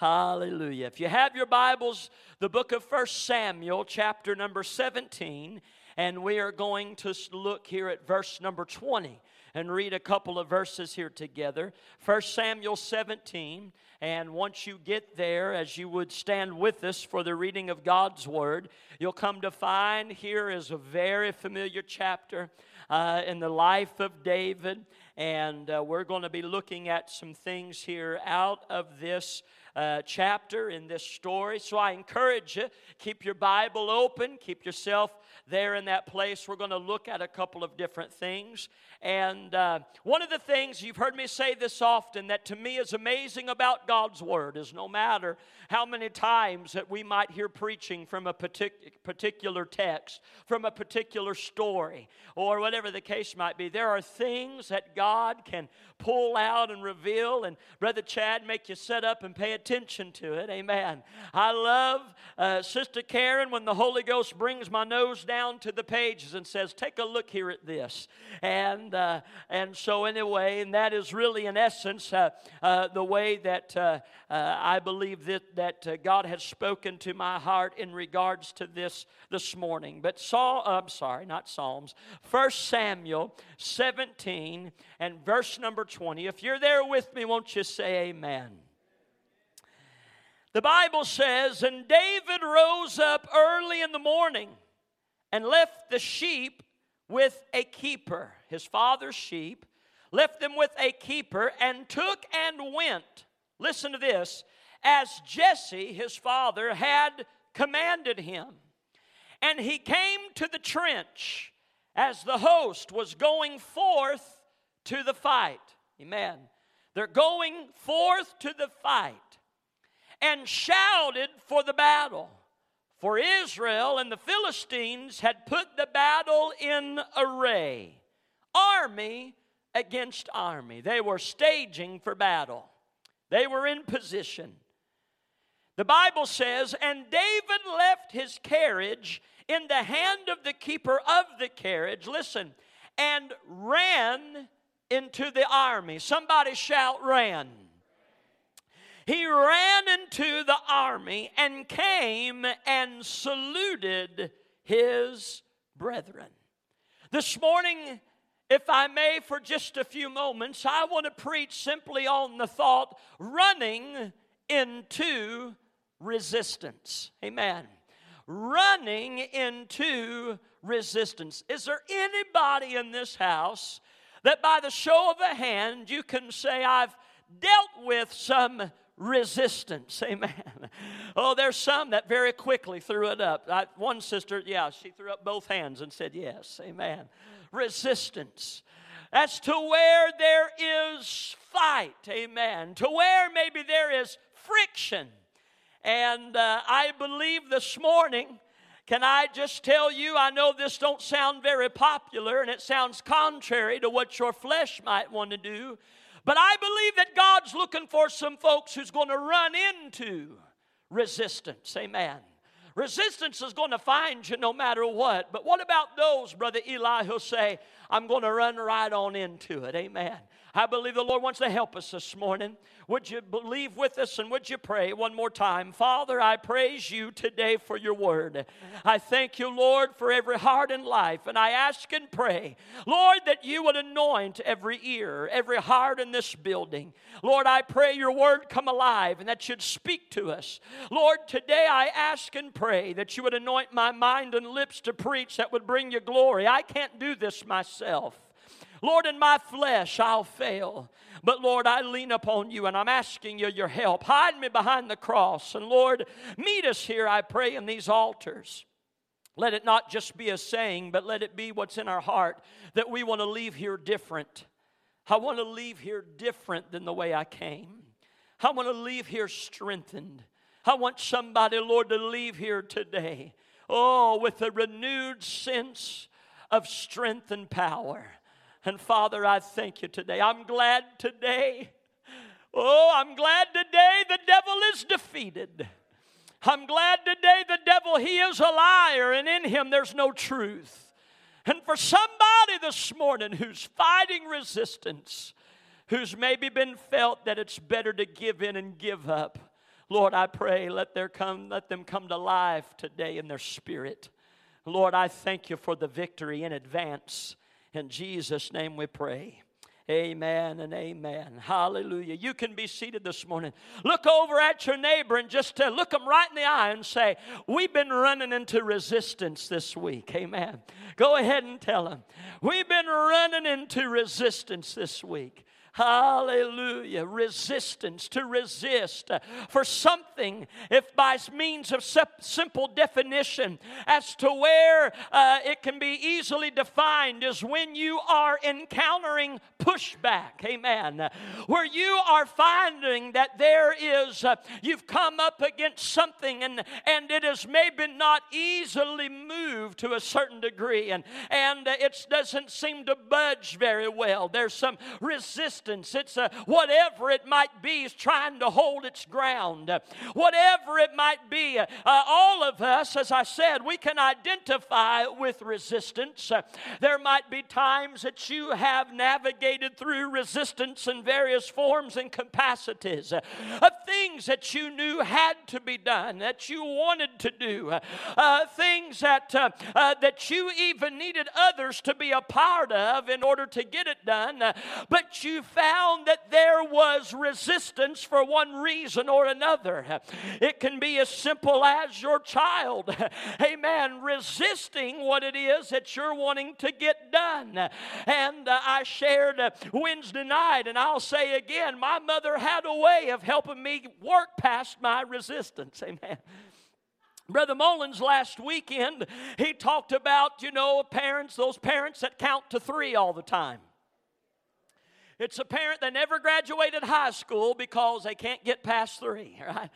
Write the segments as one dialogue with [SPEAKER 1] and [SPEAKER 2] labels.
[SPEAKER 1] Hallelujah. If you have your Bibles, the book of First Samuel, chapter number 17, and we are going to look here at verse number 20 and read a couple of verses here together. First Samuel 17, and once you get there, as you would stand with us for the reading of God's Word, you'll come to find here is a very familiar chapter uh, in the life of David. And uh, we're going to be looking at some things here out of this uh, chapter in this story. So I encourage you, keep your Bible open, keep yourself there in that place. We're going to look at a couple of different things. And uh, one of the things you've heard me say this often that to me is amazing about God's Word is no matter how many times that we might hear preaching from a partic- particular text, from a particular story, or whatever the case might be, there are things that God can pull out and reveal. And Brother Chad, make you sit up and pay attention to it. Amen. I love uh, Sister Karen when the Holy Ghost brings my nose down to the pages and says, Take a look here at this. And, uh, and so, anyway, and that is really, in essence, uh, uh the way that uh, uh, I believe that, that God has spoken to my heart in regards to this this morning. But Saul, I'm sorry, not Psalms, First Samuel 17 and verse number 20. If you're there with me, won't you say amen? The Bible says, And David rose up early in the morning and left the sheep with a keeper, his father's sheep, left them with a keeper, and took and went. Listen to this as Jesse, his father, had commanded him. And he came to the trench as the host was going forth to the fight. Amen. They're going forth to the fight and shouted for the battle. For Israel and the Philistines had put the battle in array, army against army. They were staging for battle, they were in position. The Bible says, and David left his carriage in the hand of the keeper of the carriage, listen, and ran into the army. Somebody shout, ran. He ran into the army and came and saluted his brethren. This morning, if I may, for just a few moments, I want to preach simply on the thought running into resistance. Amen. Running into resistance. Is there anybody in this house that by the show of a hand you can say, I've dealt with some resistance. Amen. Oh, there's some that very quickly threw it up. I, one sister, yeah, she threw up both hands and said, Yes. Amen. Resistance. That's to where there is fight. Amen. To where maybe there is friction. And uh, I believe this morning can I just tell you, I know this don't sound very popular and it sounds contrary to what your flesh might want to do, but I believe that God's looking for some folks who's going to run into resistance. Amen. Resistance is going to find you no matter what. But what about those, Brother Eli, who'll say, I'm going to run right on into it? Amen. I believe the Lord wants to help us this morning. Would you believe with us and would you pray one more time? Father, I praise you today for your word. I thank you, Lord, for every heart and life. And I ask and pray, Lord, that you would anoint every ear, every heart in this building. Lord, I pray your word come alive and that you'd speak to us. Lord, today I ask and pray that you would anoint my mind and lips to preach that would bring you glory. I can't do this myself. Lord, in my flesh I'll fail. But Lord, I lean upon you and I'm asking you your help. Hide me behind the cross. And Lord, meet us here, I pray, in these altars. Let it not just be a saying, but let it be what's in our heart that we want to leave here different. I want to leave here different than the way I came. I want to leave here strengthened. I want somebody, Lord, to leave here today, oh, with a renewed sense of strength and power. And Father, I thank you today. I'm glad today. Oh, I'm glad today the devil is defeated. I'm glad today the devil, he is a liar, and in him there's no truth. And for somebody this morning who's fighting resistance, who's maybe been felt that it's better to give in and give up, Lord, I pray, let, their come, let them come to life today in their spirit. Lord, I thank you for the victory in advance. In Jesus' name we pray. Amen and amen. Hallelujah. You can be seated this morning. Look over at your neighbor and just uh, look them right in the eye and say, We've been running into resistance this week. Amen. Go ahead and tell them, We've been running into resistance this week. Hallelujah. Resistance, to resist for something, if by means of simple definition as to where uh, it can be easily defined, is when you are encountering pushback. Amen. Where you are finding that there is, uh, you've come up against something and, and it is maybe not easily moved to a certain degree and, and it doesn't seem to budge very well. There's some resistance resistance. It's a, whatever it might be is trying to hold its ground. Whatever it might be, uh, all of us, as I said, we can identify with resistance. Uh, there might be times that you have navigated through resistance in various forms and capacities uh, of things that you knew had to be done, that you wanted to do, uh, things that, uh, uh, that you even needed others to be a part of in order to get it done, but you found that there was resistance for one reason or another. It can be as simple as your child, amen, resisting what it is that you're wanting to get done. And uh, I shared uh, Wednesday night, and I'll say again, my mother had a way of helping me work past my resistance. Amen. Brother Mullins last weekend, he talked about, you know, parents, those parents that count to three all the time. It's a parent that never graduated high school because they can't get past three, right?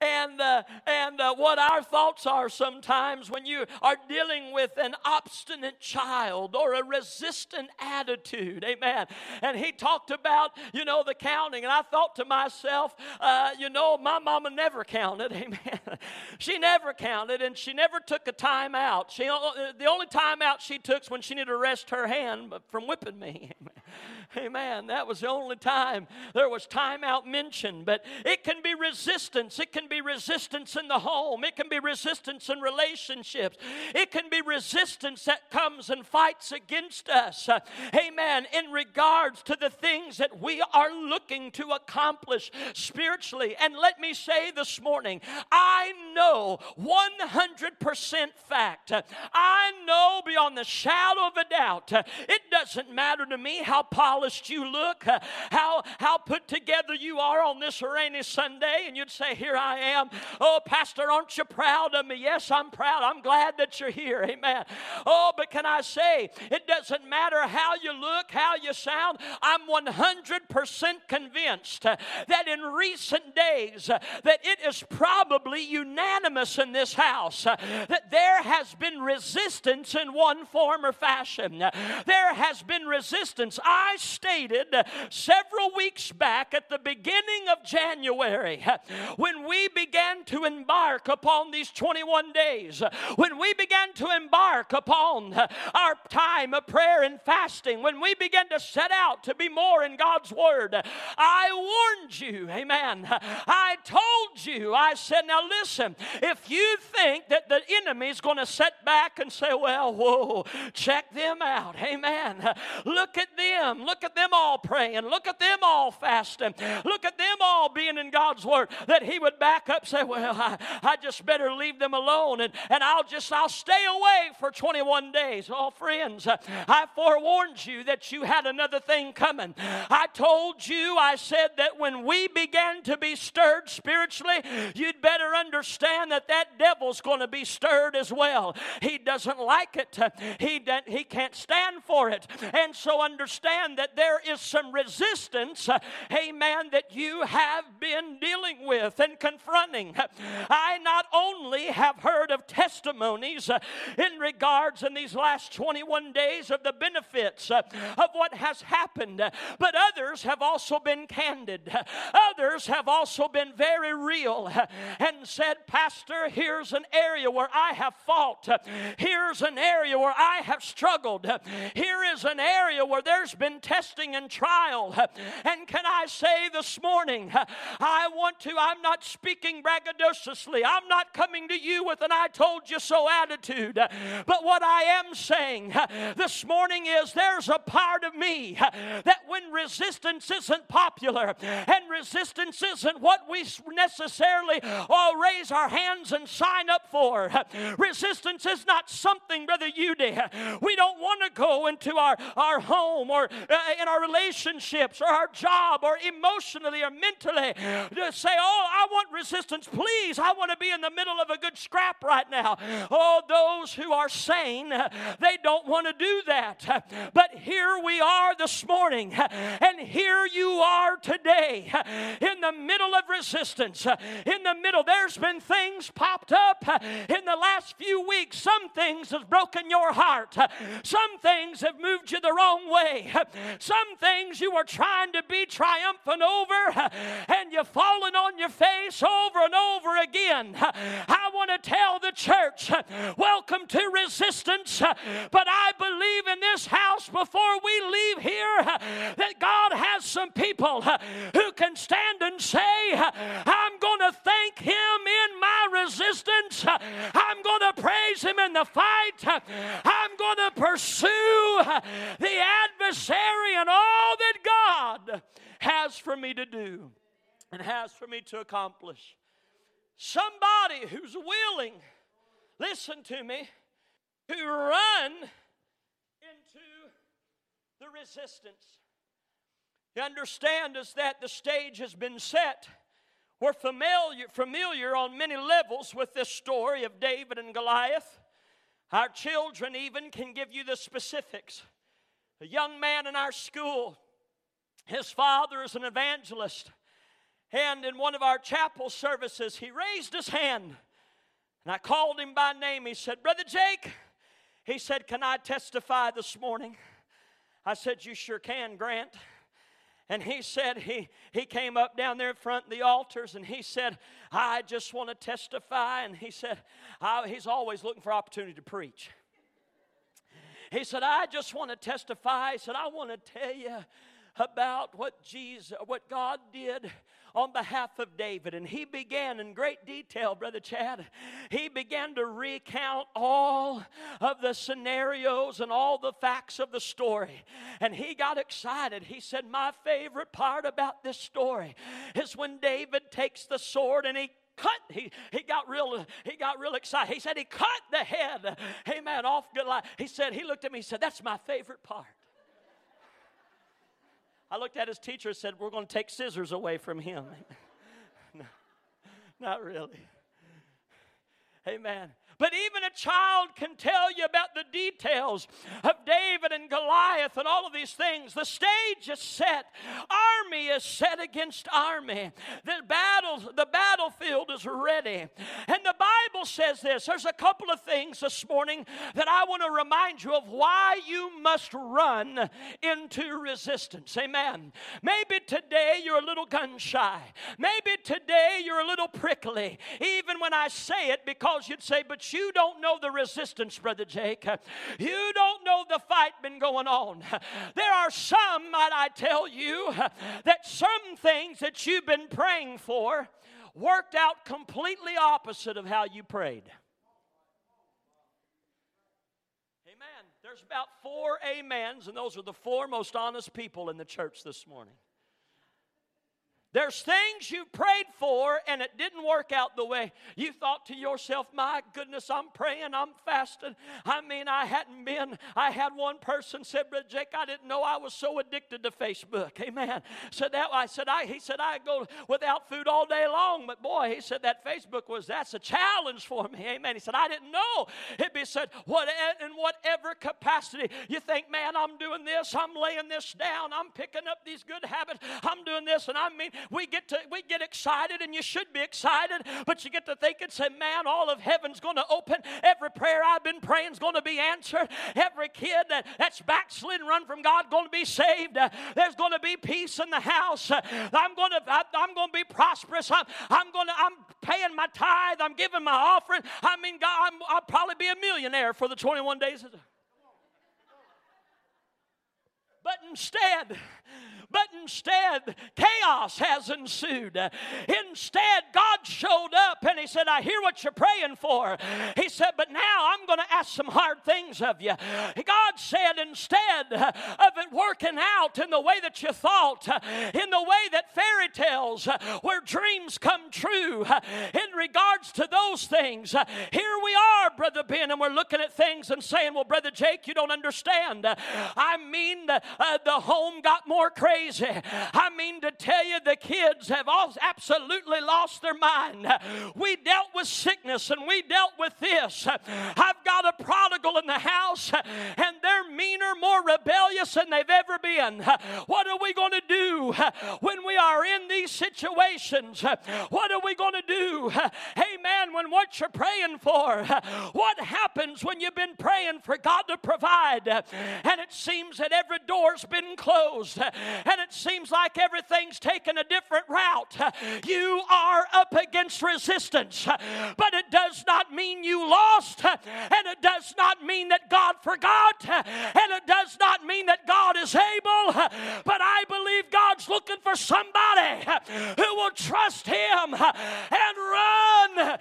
[SPEAKER 1] and uh, and uh, what our thoughts are sometimes when you are dealing with an obstinate child or a resistant attitude amen and he talked about you know the counting and i thought to myself uh, you know my mama never counted amen she never counted and she never took a time out she, uh, the only time out she took when she needed to rest her hand from whipping me amen. Amen that was the only time there was time out mentioned but it can be resistance it can be resistance in the home, it can be resistance in relationships, it can be resistance that comes and fights against us. Amen. In regards to the things that we are looking to accomplish spiritually. And let me say this morning, I know 100% fact. I know beyond the shadow of a doubt. It doesn't matter to me how polished you look, uh, how, how put together you are on this rainy Sunday, and you'd say, Here I am. Oh, Pastor, aren't you proud of me? Yes, I'm proud. I'm glad that you're here. Amen. Oh, but can I say, it doesn't matter how you look, how you sound. I'm 100% convinced uh, that in recent days, uh, that it is probably unanimous in this house that there has been resistance in one form or fashion. There has been resistance. I stated several weeks back at the beginning of January when we began to embark upon these 21 days, when we began to embark upon our time of prayer and fasting, when we began to set out to be more in God's Word, I warned you, amen. I told you, I said, now listen, if you think that the enemy is going to sit back and say, well, whoa, check them out, amen. Look at them, look at them all praying, look at them all fasting, look at them all being in God's Word, that He would back up, say, well, I, I just better leave them alone and, and I'll just, I'll stay away for 21 days. Oh, friends, I forewarned you that you had another thing coming. I told you, I said that when we began to be stirred spiritually, you'd better understand that that devil's going to be stirred as well. He doesn't like it. He, he can't stand for it. And so understand that there is some resistance, uh, amen, that you have been dealing with and confronting. I not only have heard of testimonies uh, in regards in these last 21 days of the benefits uh, of what has happened, but others have also been candid. Others have also been very real real and said, Pastor, here's an area where I have fought. Here's an area where I have struggled. Here is an area where there's been testing and trial. And can I say this morning, I want to, I'm not speaking braggadociously. I'm not coming to you with an I told you so attitude. But what I am saying this morning is there's a part of me that when resistance isn't popular and resistance isn't what we necessarily all raise our hands and sign up for, resistance is not something, Brother Udy. We don't want to go into our, our home or Uh, in our relationships or our job or emotionally or mentally to say, Oh, I want resistance. Please, I want to be in the middle of a good scrap right now. Oh, those who are sane, uh, they don't want to do that. But here we are this morning, uh, and here you are today in the middle of resistance. In the middle, there's been things popped up in the last few weeks. Some things have broken your heart, some things have moved you the wrong way, some things you were trying to be triumphant over, and you've fallen on your face over and over again. I want to tell the church, welcome to resistance, but I believe in this house before we leave here that God has some people who can stand and say, I'm going to thank Him in my resistance, I'm going to praise Him in the fight, I'm going to pursue the adversary and all that God has for me to do and has for me to accomplish. Somebody who's willing, listen to me, to run into the resistance. You understand is that the stage has been set. We're familiar, familiar on many levels with this story of David and Goliath. Our children even can give you the specifics. A young man in our school, his father is an evangelist. And in one of our chapel services, he raised his hand. And I called him by name. He said, Brother Jake, he said, Can I testify this morning? I said, You sure can, Grant. And he said, he, he came up down there in front of the altars and he said, I just want to testify. And he said, he's always looking for opportunity to preach. He said, I just want to testify. He said, I want to tell you about what Jesus, what God did on behalf of David. And he began in great detail, Brother Chad. He began to recount all of the scenarios and all the facts of the story. And he got excited. He said, My favorite part about this story is when David takes the sword and he cut he, he got real he got real excited he said he cut the head amen off Goliath he said he looked at me he said that's my favorite part I looked at his teacher and said, We're going to take scissors away from him. no, not really. Amen. But even a child can tell you about the details of David and Goliath and all of these things. The stage is set, army is set against army. The battle, the battlefield is ready. And the Bible says this. There's a couple of things this morning that I want to remind you of why you must run into resistance. Amen. Maybe today you're a little gun shy. Maybe today you're a little prickly. Even when I say it, because you'd say, but you don't know the resistance, Brother Jake. You don't know the fight been going on. There are some, might I tell you, that some things that you've been praying for worked out completely opposite of how you prayed. Amen. There's about four amens, and those are the four most honest people in the church this morning. There's things you prayed for and it didn't work out the way you thought to yourself, my goodness, I'm praying, I'm fasting. I mean, I hadn't been, I had one person said, Brother Jake, I didn't know I was so addicted to Facebook. Amen. Said that I said, I he said I go without food all day long, but boy, he said that Facebook was that's a challenge for me. Amen. He said, I didn't know. It'd be said, what in whatever capacity you think, man, I'm doing this, I'm laying this down, I'm picking up these good habits, I'm doing this, and I mean we get to we get excited, and you should be excited, but you get to think and say, man, all of heaven's going to open. Every prayer I've been praying is going to be answered. Every kid that, that's backslidden, run from God, going to be saved. There's going to be peace in the house. I'm going to I, am going to be prosperous. I'm, I'm going to I'm paying my tithe, I'm giving my offering. I mean, God, i will probably be a millionaire for the 21 days. But instead, but instead, chaos has ensued. Instead, God showed up and He said, I hear what you're praying for. He said, But now I'm going to ask some hard things of you. God said, instead of it working out in the way that you thought, in the way that fairy tales, where dreams come true, in regards to those things, here we are, Brother Ben, and we're looking at things and saying, Well, Brother Jake, you don't understand. I mean, uh, the home got more crazy crazy. I mean to tell you, the kids have all absolutely lost their mind. We dealt with sickness and we dealt with this. I've got a prodigal in the house, and they're meaner, more rebellious than they've ever been. What are we going to do when we are in these situations? What are we going to do? Amen. When what you're praying for, what happens when you've been praying for God to provide and it seems that every door's been closed and it seems like everything's taken a different route, you are up against resistance. But it does not mean you lost, and it does not mean that God forgot, and it does not mean that God is able. But I believe God's looking for somebody who will trust Him and run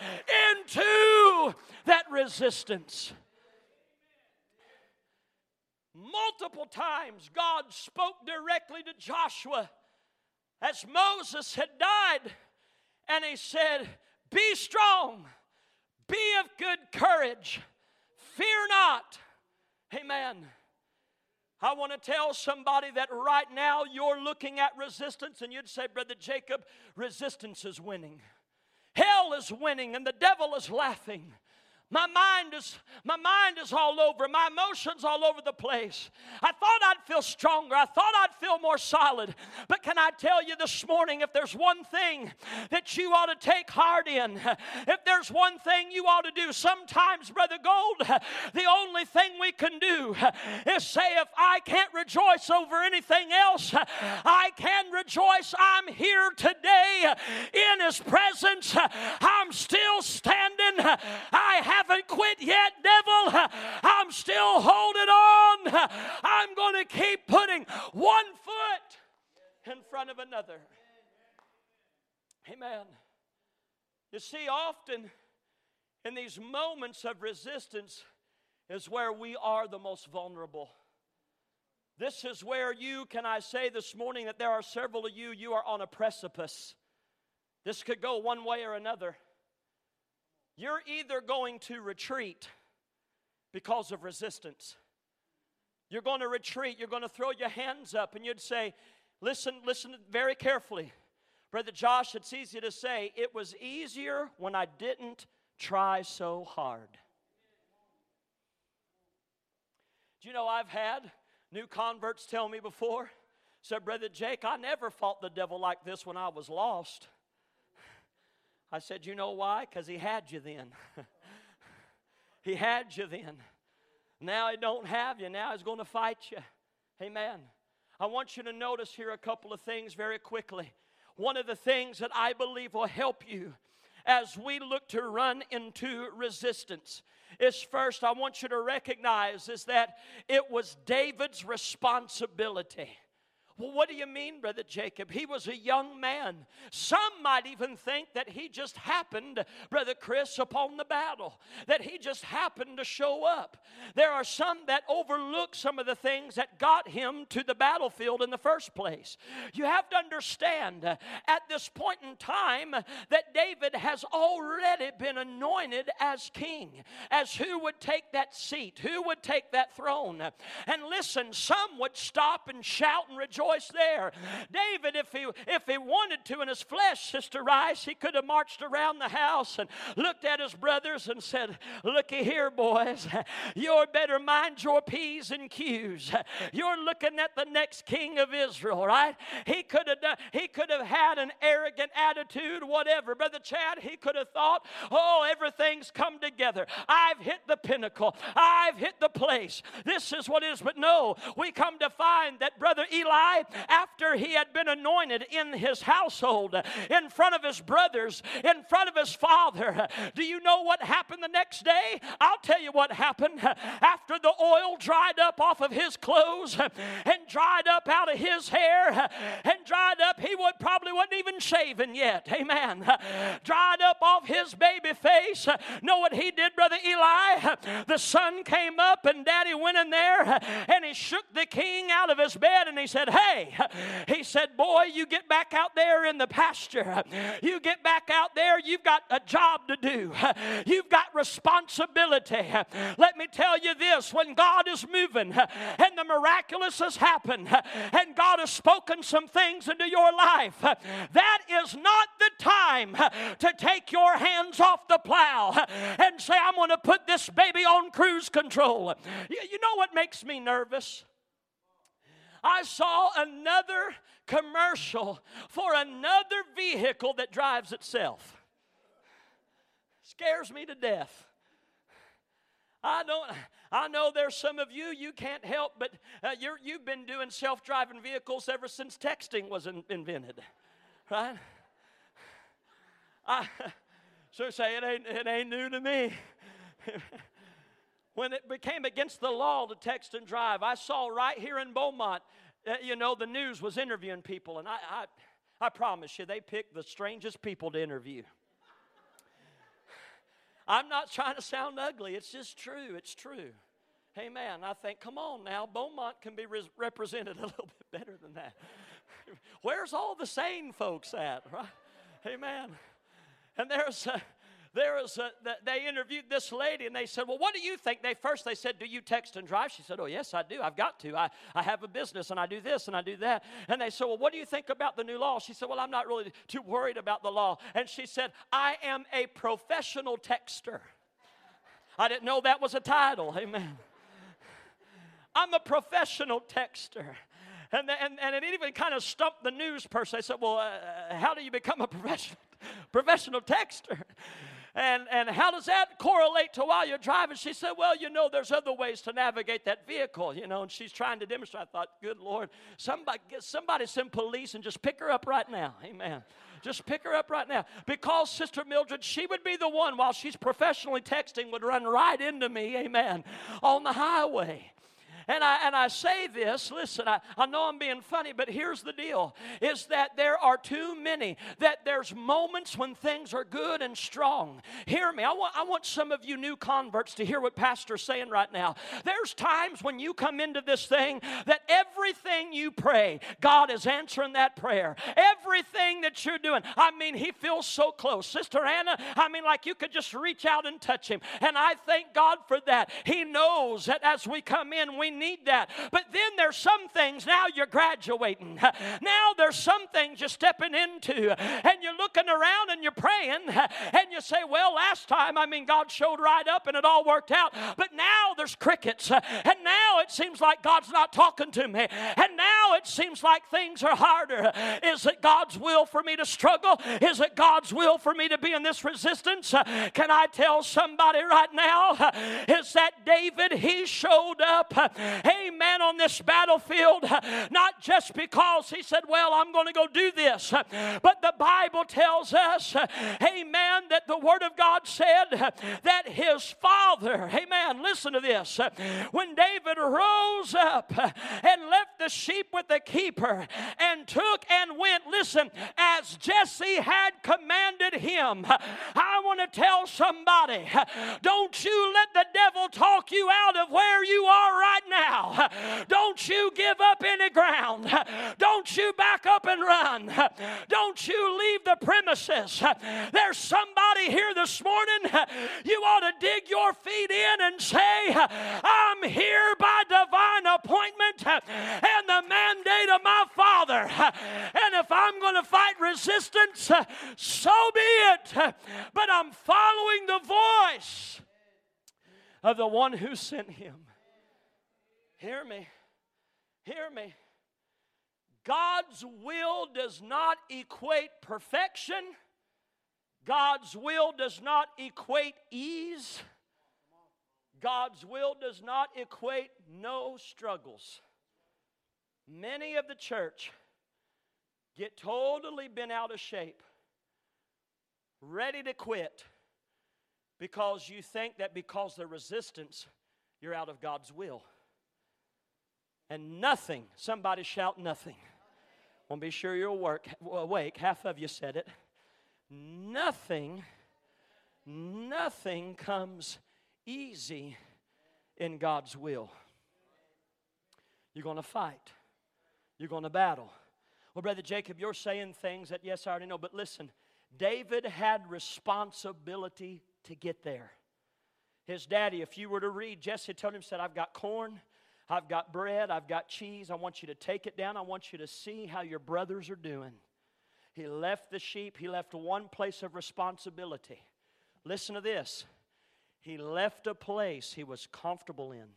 [SPEAKER 1] into that resistance. Multiple times, God spoke directly to Joshua as Moses had died, and he said, Be strong, be of good courage, fear not. Amen. I want to tell somebody that right now you're looking at resistance, and you'd say, Brother Jacob, resistance is winning. Hell is winning, and the devil is laughing. My mind is my mind is all over. My emotions all over the place. I thought I'd feel stronger. I thought I'd feel more solid. But can I tell you this morning if there's one thing that you ought to take heart in, if there's one thing you ought to do, sometimes brother Gold, the only thing we can do is say if I can't rejoice over anything else, I can rejoice I'm here today in his presence. I'm still standing. I have haven't quit yet, devil. I'm still holding on. I'm going to keep putting one foot in front of another. Amen. You see, often in these moments of resistance is where we are the most vulnerable. This is where you, can I say this morning that there are several of you, you are on a precipice. This could go one way or another. You're either going to retreat because of resistance. You're going to retreat. You're going to throw your hands up and you'd say, Listen, listen very carefully. Brother Josh, it's easy to say, it was easier when I didn't try so hard. Do you know I've had new converts tell me before? Said, Brother Jake, I never fought the devil like this when I was lost. I said, You know why? Because he had you then. he had you then. Now he don't have you. Now he's going to fight you. Amen. I want you to notice here a couple of things very quickly. One of the things that I believe will help you as we look to run into resistance is first I want you to recognize is that it was David's responsibility well, what do you mean, Brother Jacob? He was a young man. Some might even think that he just happened, Brother Chris, upon the battle, that he just happened to show up. There are some that overlook some of the things that got him to the battlefield in the first place. You have to understand uh, at this point in time that David has already been anointed as king, as who would take that seat, who would take that throne. And listen, some would stop and shout and rejoice voice there. David, if he if he wanted to in his flesh, Sister Rice, he could have marched around the house and looked at his brothers and said, Looky here, boys, you're better mind your P's and Q's. You're looking at the next king of Israel, right? He could have done, he could have had an arrogant attitude, whatever. Brother Chad, he could have thought, oh, everything's come together. I've hit the pinnacle. I've hit the place. This is what is. But no, we come to find that Brother Eli After he had been anointed in his household, in front of his brothers, in front of his father, do you know what happened the next day? I'll tell you what happened. After the oil dried up off of his clothes and dried up out of his hair and dried up, he would probably wasn't even shaven yet. Amen. Dried up off his baby face. Know what he did, Brother Eli? The sun came up and daddy went in there and he shook the king out of his bed and he said, Hey, he said, Boy, you get back out there in the pasture. You get back out there. You've got a job to do. You've got responsibility. Let me tell you this when God is moving and the miraculous has happened and God has spoken some things into your life, that is not the time to take your hands off the plow and say, I'm going to put this baby on cruise control. You know what makes me nervous? I saw another commercial for another vehicle that drives itself. Scares me to death. I don't. I know there's some of you you can't help, but uh, you have been doing self-driving vehicles ever since texting was in, invented, right? I so say it ain't it ain't new to me. when it became against the law to text and drive, I saw right here in Beaumont, uh, you know, the news was interviewing people, and I, I, I promise you, they picked the strangest people to interview. I'm not trying to sound ugly. It's just true. It's true. Amen. I think, come on now, Beaumont can be re- represented a little bit better than that. Where's all the sane folks at, right? Amen. And there's, uh, there was a, they interviewed this lady and they said well what do you think? They first they said do you text and drive? She said oh yes i do. I've got to. I, I have a business and i do this and i do that. And they said well what do you think about the new law? She said well i'm not really too worried about the law. And she said i am a professional texter. I didn't know that was a title. Amen. I'm a professional texter. And, and, and it even kind of stumped the news person. They said, Well, uh, how do you become a professional, professional texter? And, and how does that correlate to while you're driving? She said, Well, you know, there's other ways to navigate that vehicle, you know, and she's trying to demonstrate. I thought, Good Lord, somebody, somebody send police and just pick her up right now. Amen. Just pick her up right now. Because Sister Mildred, she would be the one while she's professionally texting, would run right into me, amen, on the highway. And I, and I say this, listen, I, I know I'm being funny, but here's the deal is that there are too many, that there's moments when things are good and strong. Hear me. I want, I want some of you new converts to hear what Pastor's saying right now. There's times when you come into this thing that everything you pray, God is answering that prayer. Everything that you're doing, I mean, He feels so close. Sister Anna, I mean, like you could just reach out and touch Him. And I thank God for that. He knows that as we come in, we need that. But then there's some things now you're graduating. Now there's some things you're stepping into, and you're looking around and you're praying, and you say, Well, last time, I mean, God showed right up and it all worked out. But now there's crickets, and now it seems like God's not talking to me, and now it seems like things are harder. Is it God's will for me to struggle? Is it God's will for me to be in this resistance? Can I tell somebody right now? Is that David, he showed up amen, on this battlefield, not just because he said, Well, I'm going to go do this, but the Bible tells us, amen, that the Word of God said that his father, amen, listen to this, when David rose up and left the sheep with the keeper and took and went, listen, as Jesse had commanded him, I want to tell somebody, don't you let the devil talk you out of where you are right now. Don't you give up any ground. Don't you back up and run. Don't you leave the premises. There's somebody here this morning. You ought to dig your feet in and say, I'm here by divine appointment and the mandate of my Father. And if I'm going to fight resistance, so be it. But I'm following the voice of the one who sent him. Hear me. Hear me. God's will does not equate perfection. God's will does not equate ease. God's will does not equate no struggles. Many of the church get totally bent out of shape, ready to quit because you think that because they're resistance, you're out of God's will. And nothing, somebody shout nothing. Want to be sure you're work, awake. Half of you said it. Nothing, nothing comes easy in God's will. You're going to fight. You're going to battle. Well, Brother Jacob, you're saying things that, yes, I already know, but listen, David had responsibility to get there. His daddy, if you were to read, Jesse told him, said, I've got corn, I've got bread, I've got cheese. I want you to take it down. I want you to see how your brothers are doing. He left the sheep, he left one place of responsibility. Listen to this. He left a place he was comfortable in.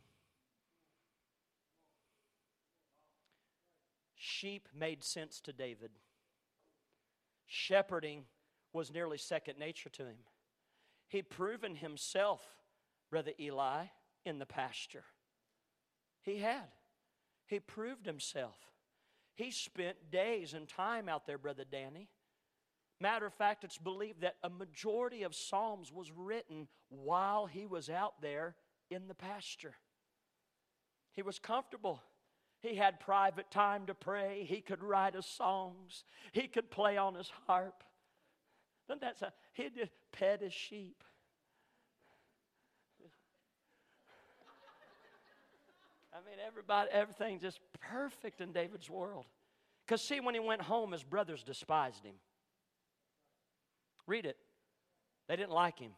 [SPEAKER 1] Sheep made sense to David. Shepherding was nearly second nature to him. He'd proven himself, Brother Eli, in the pasture. He had. He proved himself. He spent days and time out there, Brother Danny. Matter of fact, it's believed that a majority of Psalms was written while he was out there in the pasture. He was comfortable. He had private time to pray. He could write his songs. He could play on his harp. Then that's a, he'd pet his sheep. I mean, everybody, everything just perfect in David's world. Because, see, when he went home, his brothers despised him. Read it. They didn't like him.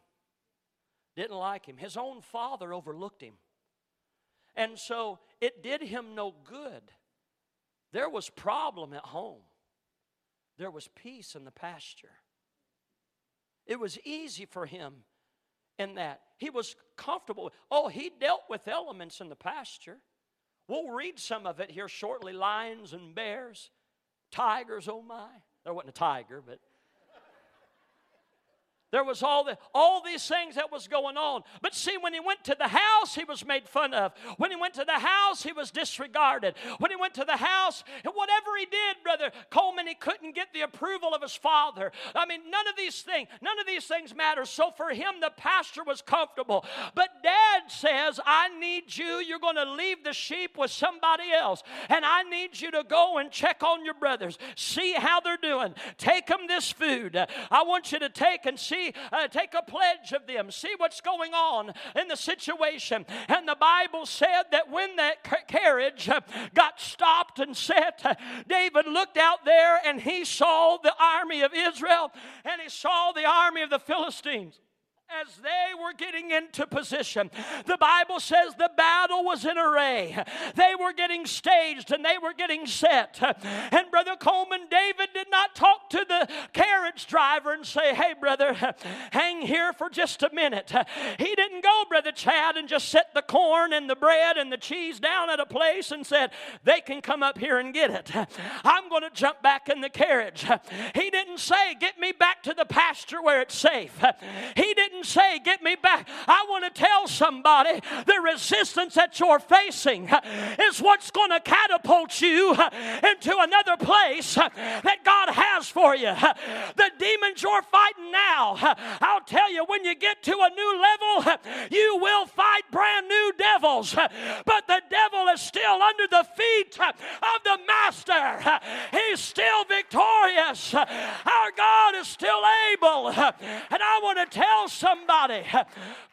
[SPEAKER 1] Didn't like him. His own father overlooked him. And so it did him no good. There was problem at home. There was peace in the pasture. It was easy for him in that. He was comfortable. Oh, he dealt with elements in the pasture. We'll read some of it here shortly lions and bears, tigers, oh my. There wasn't a tiger, but there was all, the, all these things that was going on. But see, when he went to the house, he was made fun of. When he went to the house, he was disregarded. When he went to the house, whatever he did, Brother Coleman, he couldn't get the approval of his father. I mean, none of these things, none of these things matter. So for him, the pastor was comfortable. But dad says, I need you. You're going to leave the sheep with somebody else. And I need you to go and check on your brothers. See how they're doing. Take them this food. I want you to take and see uh, take a pledge of them, see what's going on in the situation. And the Bible said that when that carriage uh, got stopped and set, uh, David looked out there and he saw the army of Israel and he saw the army of the Philistines as they were getting into position. The Bible says the battle was in array. They were getting staged and they were getting set. And Brother Coleman, David did not talk to the carriage driver and say, Hey, brother, hang here for just a minute. He didn't go, Brother Chad, and just set the corn and the bread and the cheese down at a place and said, They can come up here and get it. I'm going to jump back in the carriage. He didn't say, Get me back to the pasture where it's safe. He didn't say, Get me back. I want to tell somebody the resistance that you're facing is what's going to catapult you into another place that God has for you. The demons you're fighting now, I'll tell you, when you get to a new level, you will fight brand new devils. But the devil is still under the feet of the master, he's still victorious. Our God is still able. And I want to tell somebody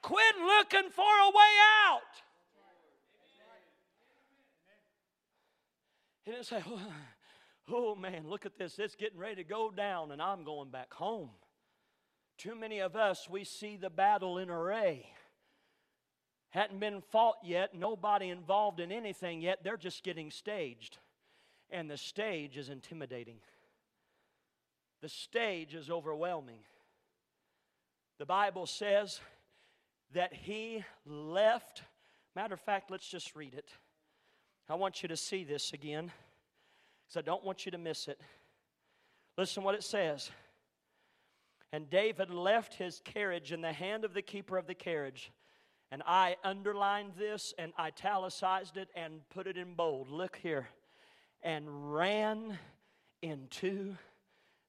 [SPEAKER 1] quit looking for a way out. He didn't say, oh, oh man, look at this. It's getting ready to go down, and I'm going back home. Too many of us, we see the battle in array. Hadn't been fought yet, nobody involved in anything yet. They're just getting staged. And the stage is intimidating, the stage is overwhelming. The Bible says that he left. Matter of fact, let's just read it. I want you to see this again because I don't want you to miss it. Listen what it says. And David left his carriage in the hand of the keeper of the carriage. And I underlined this and italicized it and put it in bold. Look here. and ran into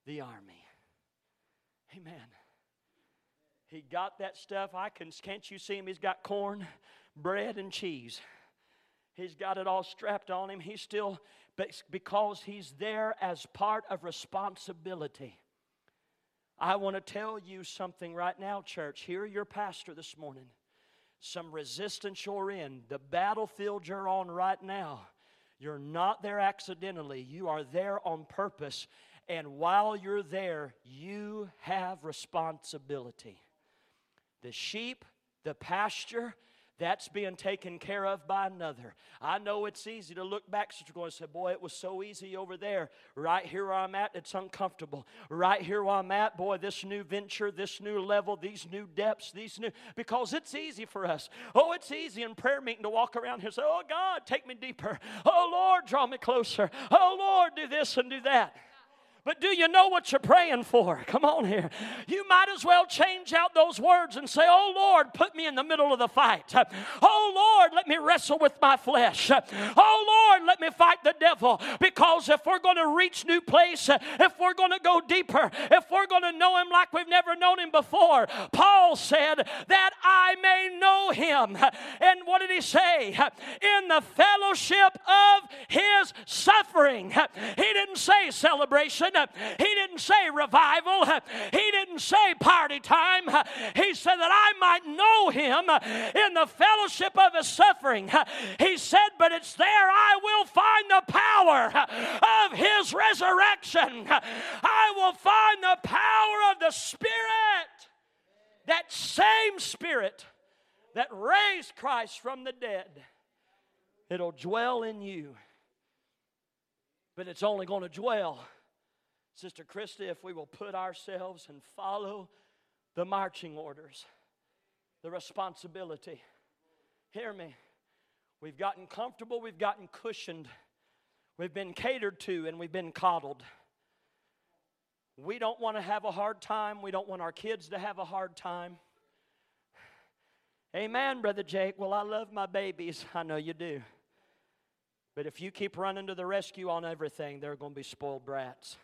[SPEAKER 1] the army. Amen. He got that stuff. I can can't you see him? He's got corn, bread, and cheese. He's got it all strapped on him. He's still because he's there as part of responsibility. I want to tell you something right now, church. Hear your pastor this morning. Some resistance you're in, the battlefield you're on right now. You're not there accidentally, you are there on purpose. And while you're there, you have responsibility. The sheep, the pasture, that's being taken care of by another. I know it's easy to look back, and say, Boy, it was so easy over there. Right here where I'm at, it's uncomfortable. Right here where I'm at, boy, this new venture, this new level, these new depths, these new, because it's easy for us. Oh, it's easy in prayer meeting to walk around here and say, Oh, God, take me deeper. Oh, Lord, draw me closer. Oh, Lord, do this and do that. But do you know what you're praying for? Come on here. You might as well change out those words and say, Oh Lord, put me in the middle of the fight. Oh Lord, let me wrestle with my flesh. Oh Lord, let me fight the devil. Because if we're going to reach new place, if we're going to go deeper, if we're going to know him like we've never known him before, Paul said that I may know him. And what did he say? In the fellowship of his suffering. He didn't say celebration. He didn't say revival. He didn't say party time. He said that I might know him in the fellowship of his suffering. He said, but it's there I will find the power of his resurrection. I will find the power of the Spirit. That same Spirit that raised Christ from the dead. It'll dwell in you. But it's only going to dwell Sister Krista, if we will put ourselves and follow the marching orders, the responsibility. Hear me. We've gotten comfortable, we've gotten cushioned, we've been catered to, and we've been coddled. We don't want to have a hard time. We don't want our kids to have a hard time. Amen, Brother Jake. Well, I love my babies. I know you do. But if you keep running to the rescue on everything, they're going to be spoiled brats.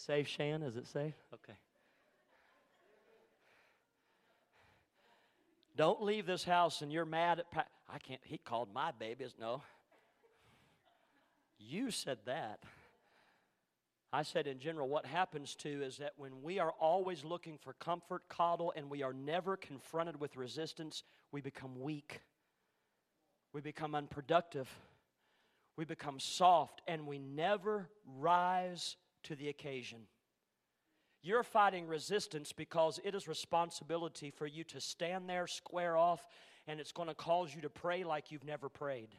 [SPEAKER 1] Safe, Shan? Is it safe? Okay. Don't leave this house and you're mad at. Pa- I can't. He called my babies. No. You said that. I said in general, what happens to is that when we are always looking for comfort, coddle, and we are never confronted with resistance, we become weak. We become unproductive. We become soft, and we never rise to the occasion. You're fighting resistance because it is responsibility for you to stand there, square off, and it's going to cause you to pray like you've never prayed.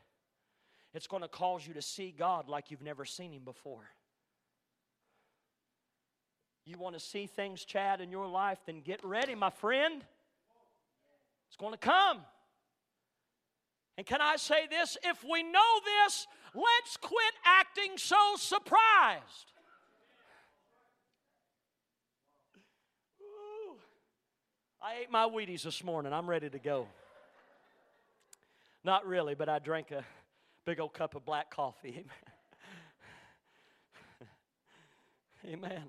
[SPEAKER 1] It's going to cause you to see God like you've never seen Him before. You want to see things, Chad, in your life, then get ready, my friend. It's going to come. And can I say this? If we know this, let's quit acting so surprised. I ate my Wheaties this morning. I'm ready to go. Not really, but I drank a big old cup of black coffee. Amen.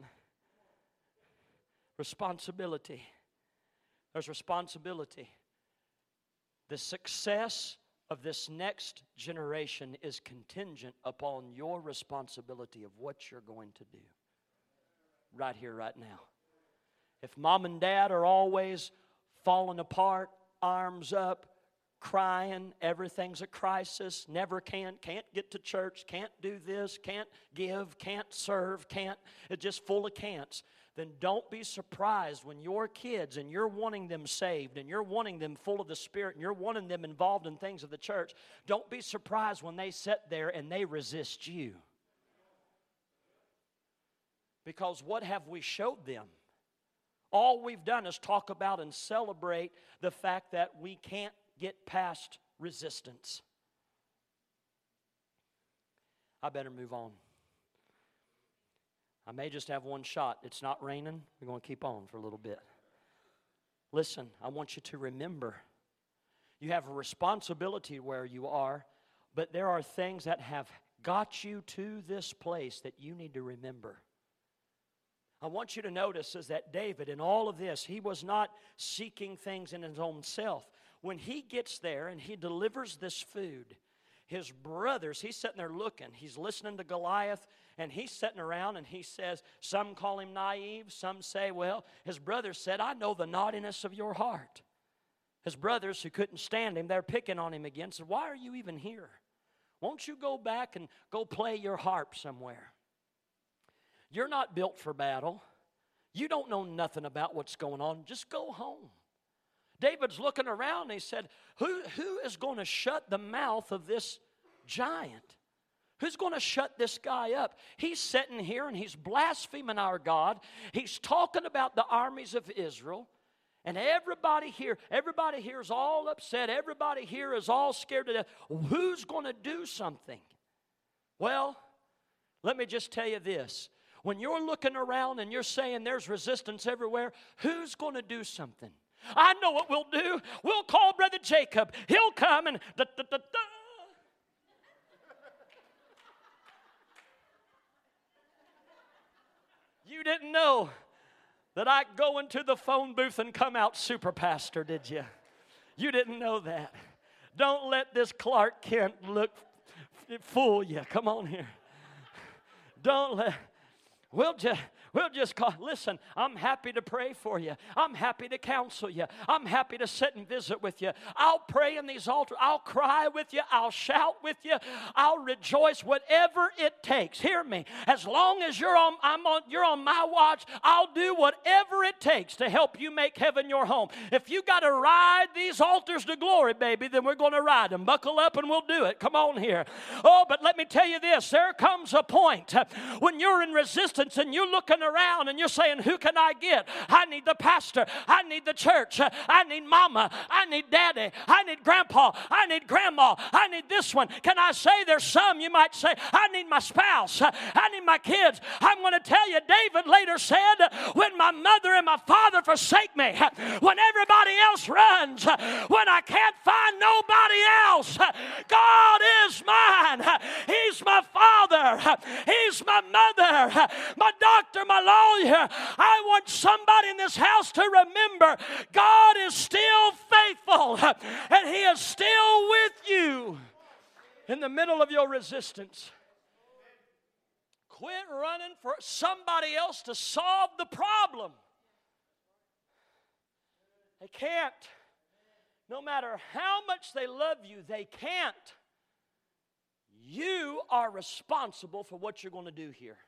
[SPEAKER 1] Responsibility. There's responsibility. The success of this next generation is contingent upon your responsibility of what you're going to do right here, right now. If mom and dad are always falling apart, arms up, crying, everything's a crisis, never can, can't get to church, can't do this, can't give, can't serve, can't, it's just full of can'ts, then don't be surprised when your kids and you're wanting them saved and you're wanting them full of the Spirit and you're wanting them involved in things of the church. Don't be surprised when they sit there and they resist you. Because what have we showed them? All we've done is talk about and celebrate the fact that we can't get past resistance. I better move on. I may just have one shot. It's not raining. We're going to keep on for a little bit. Listen, I want you to remember you have a responsibility where you are, but there are things that have got you to this place that you need to remember. I want you to notice is that David, in all of this, he was not seeking things in his own self. When he gets there and he delivers this food, his brothers, he's sitting there looking. He's listening to Goliath and he's sitting around and he says, Some call him naive, some say, Well, his brothers said, I know the naughtiness of your heart. His brothers who couldn't stand him, they're picking on him again, said, Why are you even here? Won't you go back and go play your harp somewhere? You're not built for battle. You don't know nothing about what's going on. Just go home. David's looking around and he said, Who, who is going to shut the mouth of this giant? Who's going to shut this guy up? He's sitting here and he's blaspheming our God. He's talking about the armies of Israel. And everybody here, everybody here is all upset. Everybody here is all scared to death. Who's going to do something? Well, let me just tell you this. When you're looking around and you're saying there's resistance everywhere, who's going to do something? I know what we'll do. We'll call Brother Jacob. He'll come and da, da, da, You didn't know that I go into the phone booth and come out super pastor, did you? You didn't know that. Don't let this Clark Kent look fool you. Come on here. Don't let. We'll just We'll just call. Listen, I'm happy to pray for you. I'm happy to counsel you. I'm happy to sit and visit with you. I'll pray in these altars. I'll cry with you. I'll shout with you. I'll rejoice. Whatever it takes. Hear me. As long as you're on, I'm on, you're on my watch. I'll do whatever it takes to help you make heaven your home. If you got to ride these altars to glory, baby, then we're going to ride them. Buckle up and we'll do it. Come on here. Oh, but let me tell you this. There comes a point when you're in resistance and you're looking around and you're saying, Who can I get? I need the pastor. I need the church. I need mama. I need daddy. I need grandpa. I need grandma. I need this one. Can I say there's some you might say, I need my spouse. I need my kids. I'm going to tell you, David later said, When my mother and my father forsake me, when everybody else runs, when I can't find nobody else, God is mine. He's my father. He's my mother, my doctor, my lawyer. I want somebody in this house to remember God is still faithful and He is still with you in the middle of your resistance. Quit running for somebody else to solve the problem. They can't. No matter how much they love you, they can't. You are responsible for what you're going to do here.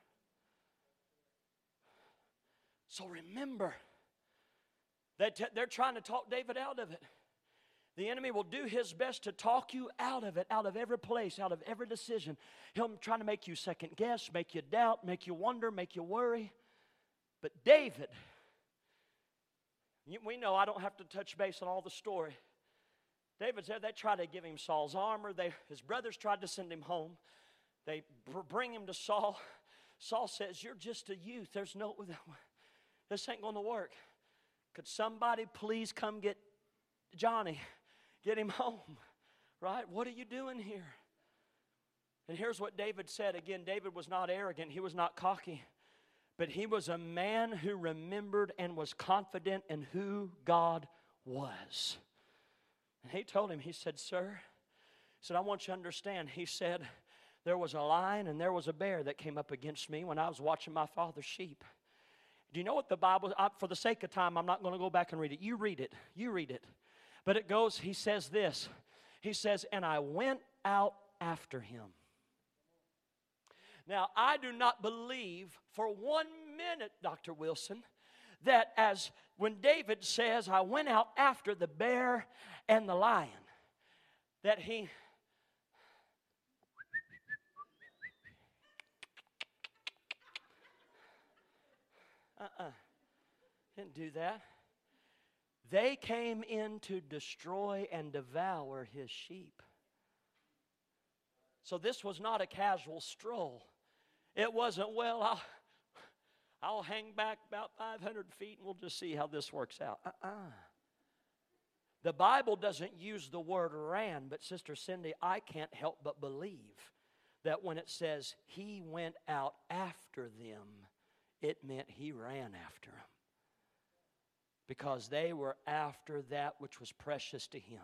[SPEAKER 1] So remember that they're trying to talk David out of it. The enemy will do his best to talk you out of it, out of every place, out of every decision. He'll try to make you second guess, make you doubt, make you wonder, make you worry. But David, we know I don't have to touch base on all the story. David said they tried to give him Saul's armor. They, his brothers tried to send him home. They bring him to Saul. Saul says, You're just a youth. There's no, this ain't going to work. Could somebody please come get Johnny, get him home? Right? What are you doing here? And here's what David said. Again, David was not arrogant, he was not cocky, but he was a man who remembered and was confident in who God was. And he told him, he said, Sir, he said, I want you to understand. He said, There was a lion and there was a bear that came up against me when I was watching my father's sheep. Do you know what the Bible, I, for the sake of time, I'm not going to go back and read it. You read it. You read it. But it goes, he says this. He says, And I went out after him. Now, I do not believe for one minute, Dr. Wilson, that as when David says, I went out after the bear and the lion, that he uh-uh. Do that. They came in to destroy and devour his sheep. So this was not a casual stroll. It wasn't, well, I'll, I'll hang back about 500 feet and we'll just see how this works out. Uh-uh. The Bible doesn't use the word ran, but Sister Cindy, I can't help but believe that when it says he went out after them, it meant he ran after them. Because they were after that which was precious to him.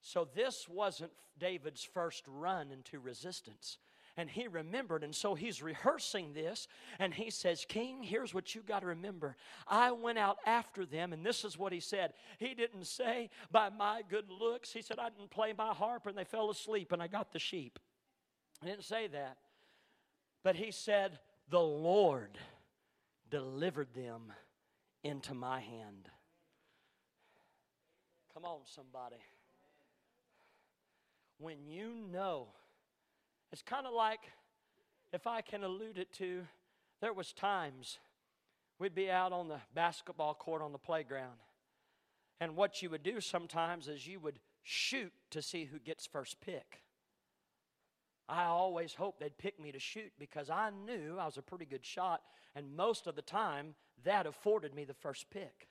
[SPEAKER 1] So this wasn't David's first run into resistance and he remembered. And so he's rehearsing this, and he says, King, here's what you got to remember. I went out after them, and this is what he said. He didn't say, by my good looks. He said, I didn't play my harp, and they fell asleep, and I got the sheep. He didn't say that. But he said, The Lord delivered them into my hand. Come on, somebody. When you know it's kind of like, if I can allude it to, there was times we'd be out on the basketball court on the playground. And what you would do sometimes is you would shoot to see who gets first pick. I always hoped they'd pick me to shoot because I knew I was a pretty good shot, and most of the time that afforded me the first pick.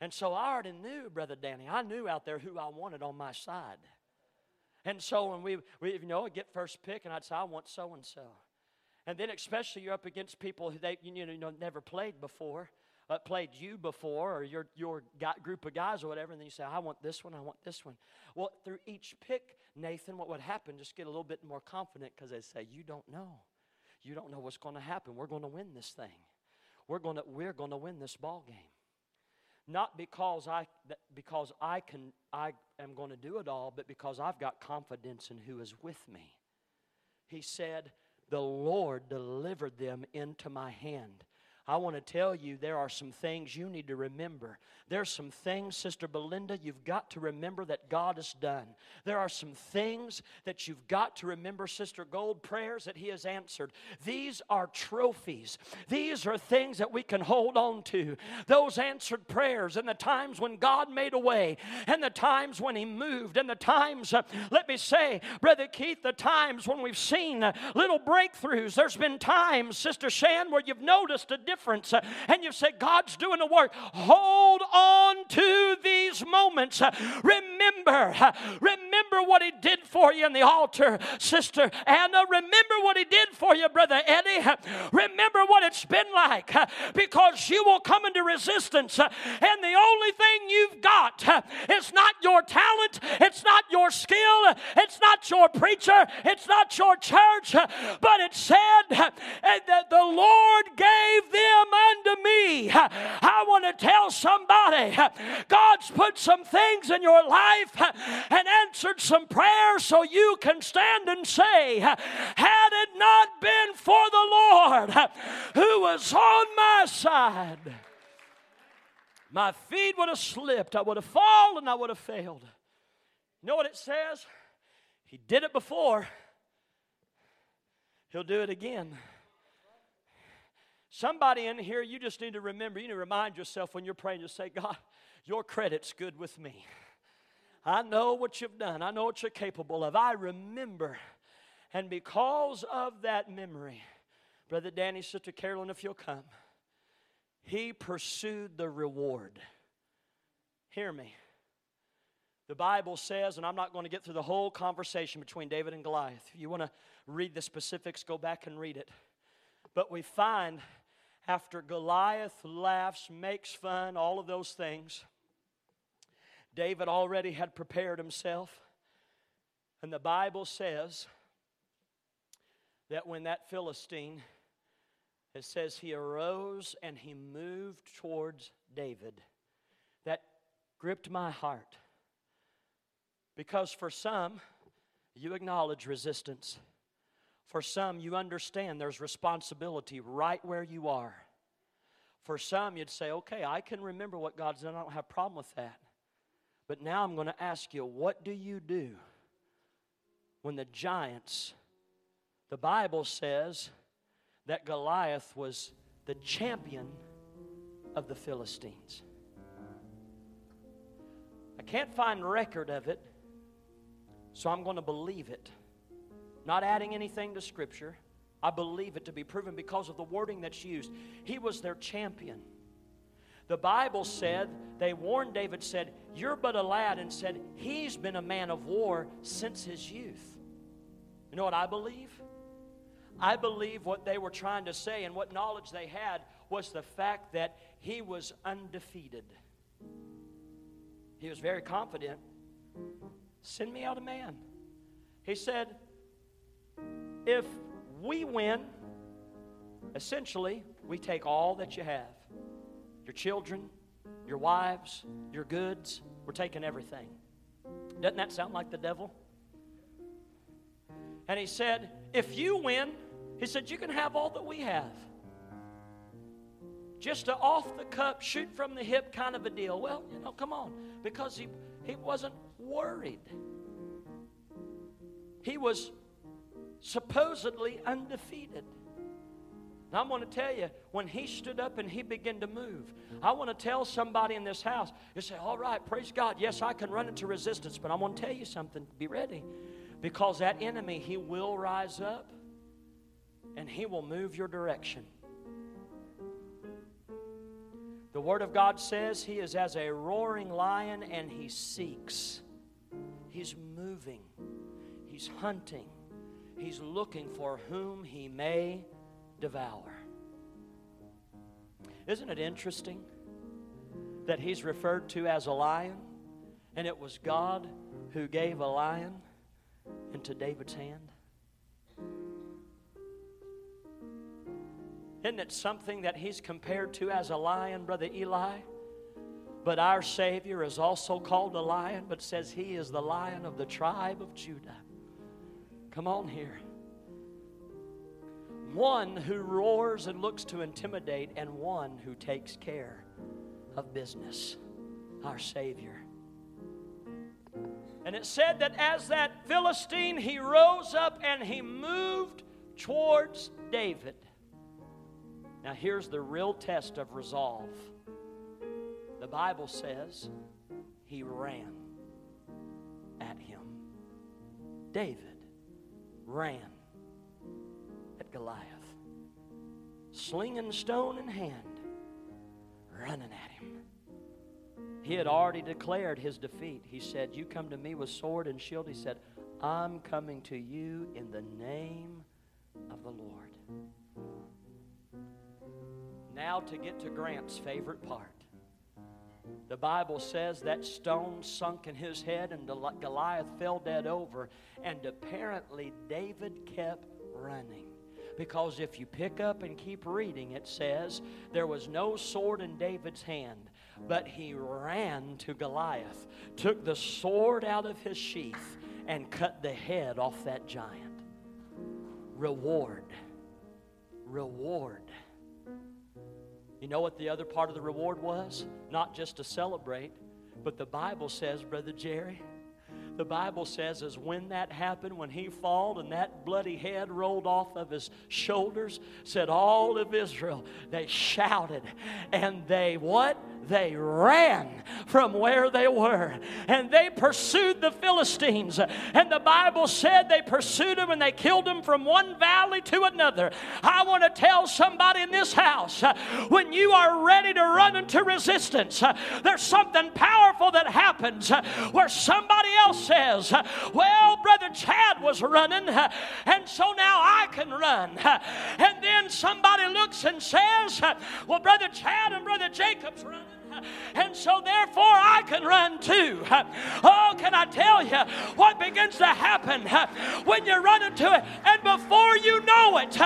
[SPEAKER 1] And so I already knew, Brother Danny, I knew out there who I wanted on my side. And so when we, we you know, get first pick, and I'd say, I want so and so. And then especially you're up against people who they you know never played before, uh, played you before, or your your group of guys or whatever, and then you say, I want this one, I want this one. Well, through each pick, Nathan, what would happen? Just get a little bit more confident because they say, you don't know, you don't know what's going to happen. We're going to win this thing. We're going to we're going to win this ball game not because I because I can I am going to do it all, but because I've got confidence in who is with me. He said, "The Lord delivered them into my hand." I want to tell you there are some things you need to remember. There's some things, Sister Belinda, you've got to remember that God has done. There are some things that you've got to remember, Sister Gold, prayers that He has answered. These are trophies. These are things that we can hold on to. Those answered prayers and the times when God made a way, and the times when He moved, and the times, uh, let me say, Brother Keith, the times when we've seen uh, little breakthroughs. There's been times, Sister Shan, where you've noticed a difference uh, and you've said, God's doing the work. Hold on to these moments. Remember, remember what He did for you in the altar, Sister Anna. Remember what He did for you, Brother Eddie. Remember what it's been like because you will come into resistance, and the only thing you've got is not your talent, it's not your skill, it's not your preacher, it's not your church, but it said that the Lord gave them unto me. I want to tell somebody God's put some things in your life and answered some prayers so you can stand and say, Had it not been for the Lord who was on my side, my feet would have slipped, I would have fallen, I would have failed. You know what it says? He did it before, He'll do it again. Somebody in here, you just need to remember, you need to remind yourself when you're praying, just say, God, your credit's good with me. I know what you've done, I know what you're capable of. I remember. And because of that memory, Brother Danny, Sister Carolyn, if you'll come, he pursued the reward. Hear me. The Bible says, and I'm not going to get through the whole conversation between David and Goliath. If you want to read the specifics, go back and read it. But we find after Goliath laughs, makes fun, all of those things, David already had prepared himself. And the Bible says that when that Philistine, it says he arose and he moved towards David. That gripped my heart. Because for some, you acknowledge resistance. For some, you understand there's responsibility right where you are. For some, you'd say, okay, I can remember what God's done. I don't have a problem with that. But now I'm going to ask you, what do you do when the giants, the Bible says that Goliath was the champion of the Philistines? I can't find record of it, so I'm going to believe it not adding anything to Scripture. I believe it to be proven because of the wording that's used. He was their champion. The Bible said, they warned David, said, You're but a lad, and said, He's been a man of war since his youth. You know what I believe? I believe what they were trying to say and what knowledge they had was the fact that he was undefeated. He was very confident. Send me out a man. He said, If we win, essentially, we take all that you have your children, your wives, your goods. We're taking everything. Doesn't that sound like the devil? And he said, If you win, he said, You can have all that we have. Just a off the cup, shoot from the hip kind of a deal. Well, you know, come on. Because he, he wasn't worried. He was supposedly undefeated. And I'm going to tell you, when he stood up and he began to move, I want to tell somebody in this house, you say, All right, praise God. Yes, I can run into resistance, but I'm going to tell you something. Be ready. Because that enemy, he will rise up and he will move your direction. The Word of God says he is as a roaring lion and he seeks. He's moving, he's hunting, he's looking for whom he may devour. Isn't it interesting that he's referred to as a lion? And it was God who gave a lion into David's hand. Isn't it something that he's compared to as a lion, Brother Eli? But our Savior is also called a lion, but says he is the lion of the tribe of Judah. Come on here. One who roars and looks to intimidate, and one who takes care of business. Our Savior. And it said that as that Philistine, he rose up and he moved towards David. Now, here's the real test of resolve. The Bible says he ran at him. David ran at Goliath, slinging stone in hand, running at him. He had already declared his defeat. He said, You come to me with sword and shield. He said, I'm coming to you in the name of the Lord. Now, to get to Grant's favorite part. The Bible says that stone sunk in his head and Goliath fell dead over, and apparently David kept running. Because if you pick up and keep reading, it says there was no sword in David's hand, but he ran to Goliath, took the sword out of his sheath, and cut the head off that giant. Reward. Reward. You know what the other part of the reward was? Not just to celebrate, but the Bible says, Brother Jerry, the Bible says is when that happened, when he fell and that bloody head rolled off of his shoulders, said all of Israel, they shouted and they what? They ran from where they were and they pursued the Philistines. And the Bible said they pursued them and they killed them from one valley to another. I want to tell somebody in this house when you are ready to run into resistance, there's something powerful that happens where somebody else says, Well, Brother Chad was running, and so now I can run. And then somebody looks and says, Well, Brother Chad and Brother Jacob's running and so therefore I can run too. Oh, can I tell you what begins to happen when you run into it? And before you know it,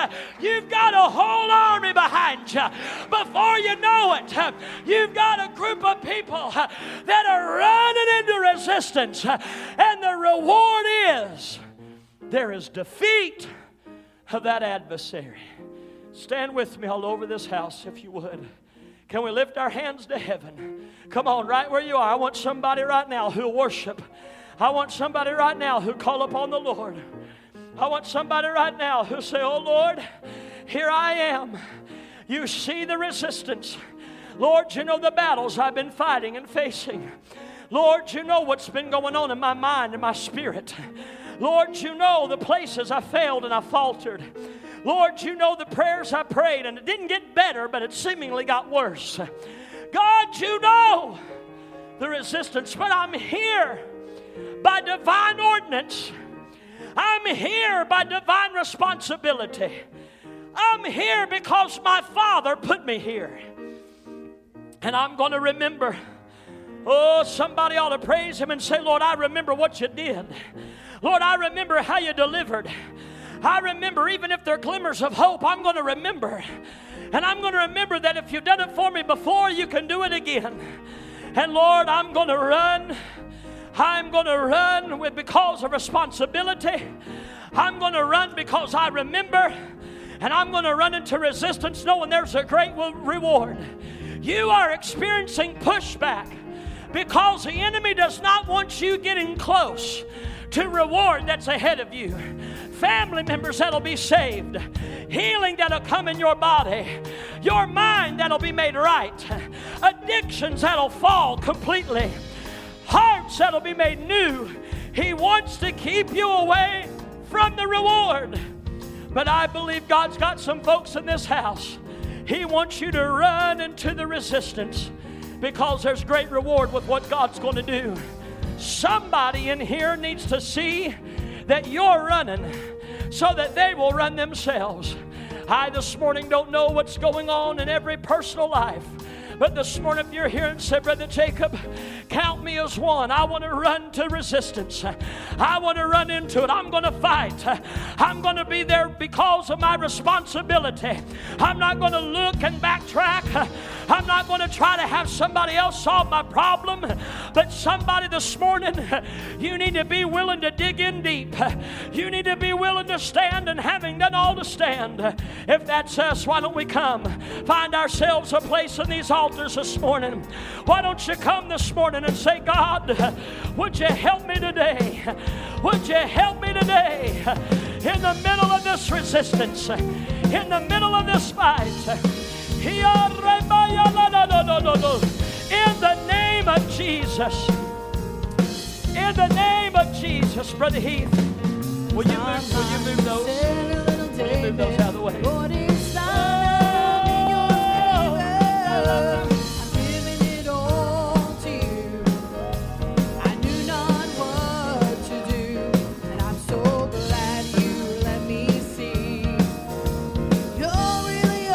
[SPEAKER 1] you've got a whole army behind you. Before you know it, you've got a group of people that are running into resistance, and the reward is there is defeat of that adversary. Stand with me all over this house if you would. Can we lift our hands to heaven? Come on, right where you are. I want somebody right now who'll worship. I want somebody right now who'll call upon the Lord. I want somebody right now who'll say, Oh Lord, here I am. You see the resistance. Lord, you know the battles I've been fighting and facing. Lord, you know what's been going on in my mind and my spirit. Lord, you know the places I failed and I faltered. Lord, you know the prayers I prayed, and it didn't get better, but it seemingly got worse. God, you know the resistance, but I'm here by divine ordinance. I'm here by divine responsibility. I'm here because my Father put me here. And I'm going to remember. Oh, somebody ought to praise Him and say, Lord, I remember what you did. Lord, I remember how you delivered. I remember, even if there are glimmers of hope, I'm going to remember. And I'm going to remember that if you've done it for me before, you can do it again. And Lord, I'm going to run. I'm going to run with because of responsibility. I'm going to run because I remember. And I'm going to run into resistance knowing there's a great reward. You are experiencing pushback because the enemy does not want you getting close to reward that's ahead of you. Family members that'll be saved, healing that'll come in your body, your mind that'll be made right, addictions that'll fall completely, hearts that'll be made new. He wants to keep you away from the reward. But I believe God's got some folks in this house. He wants you to run into the resistance because there's great reward with what God's going to do. Somebody in here needs to see that you're running so that they will run themselves. I this morning don't know what's going on in every personal life. But this morning, if you're here and say, Brother Jacob, count me as one. I want to run to resistance. I want to run into it. I'm going to fight. I'm going to be there because of my responsibility. I'm not going to look and backtrack. I'm not going to try to have somebody else solve my problem. But somebody this morning, you need to be willing to dig in deep. You need to be willing to stand, and having done all to stand, if that's us, why don't we come? Find ourselves a place in these altars this morning. Why don't you come this morning and say, God, would you help me today? Would you help me today in the middle of this resistance, in the middle of this fight? In the name of Jesus. In the name of Jesus, Brother Heath. Will you move, will you move those? Will you move those out of the way?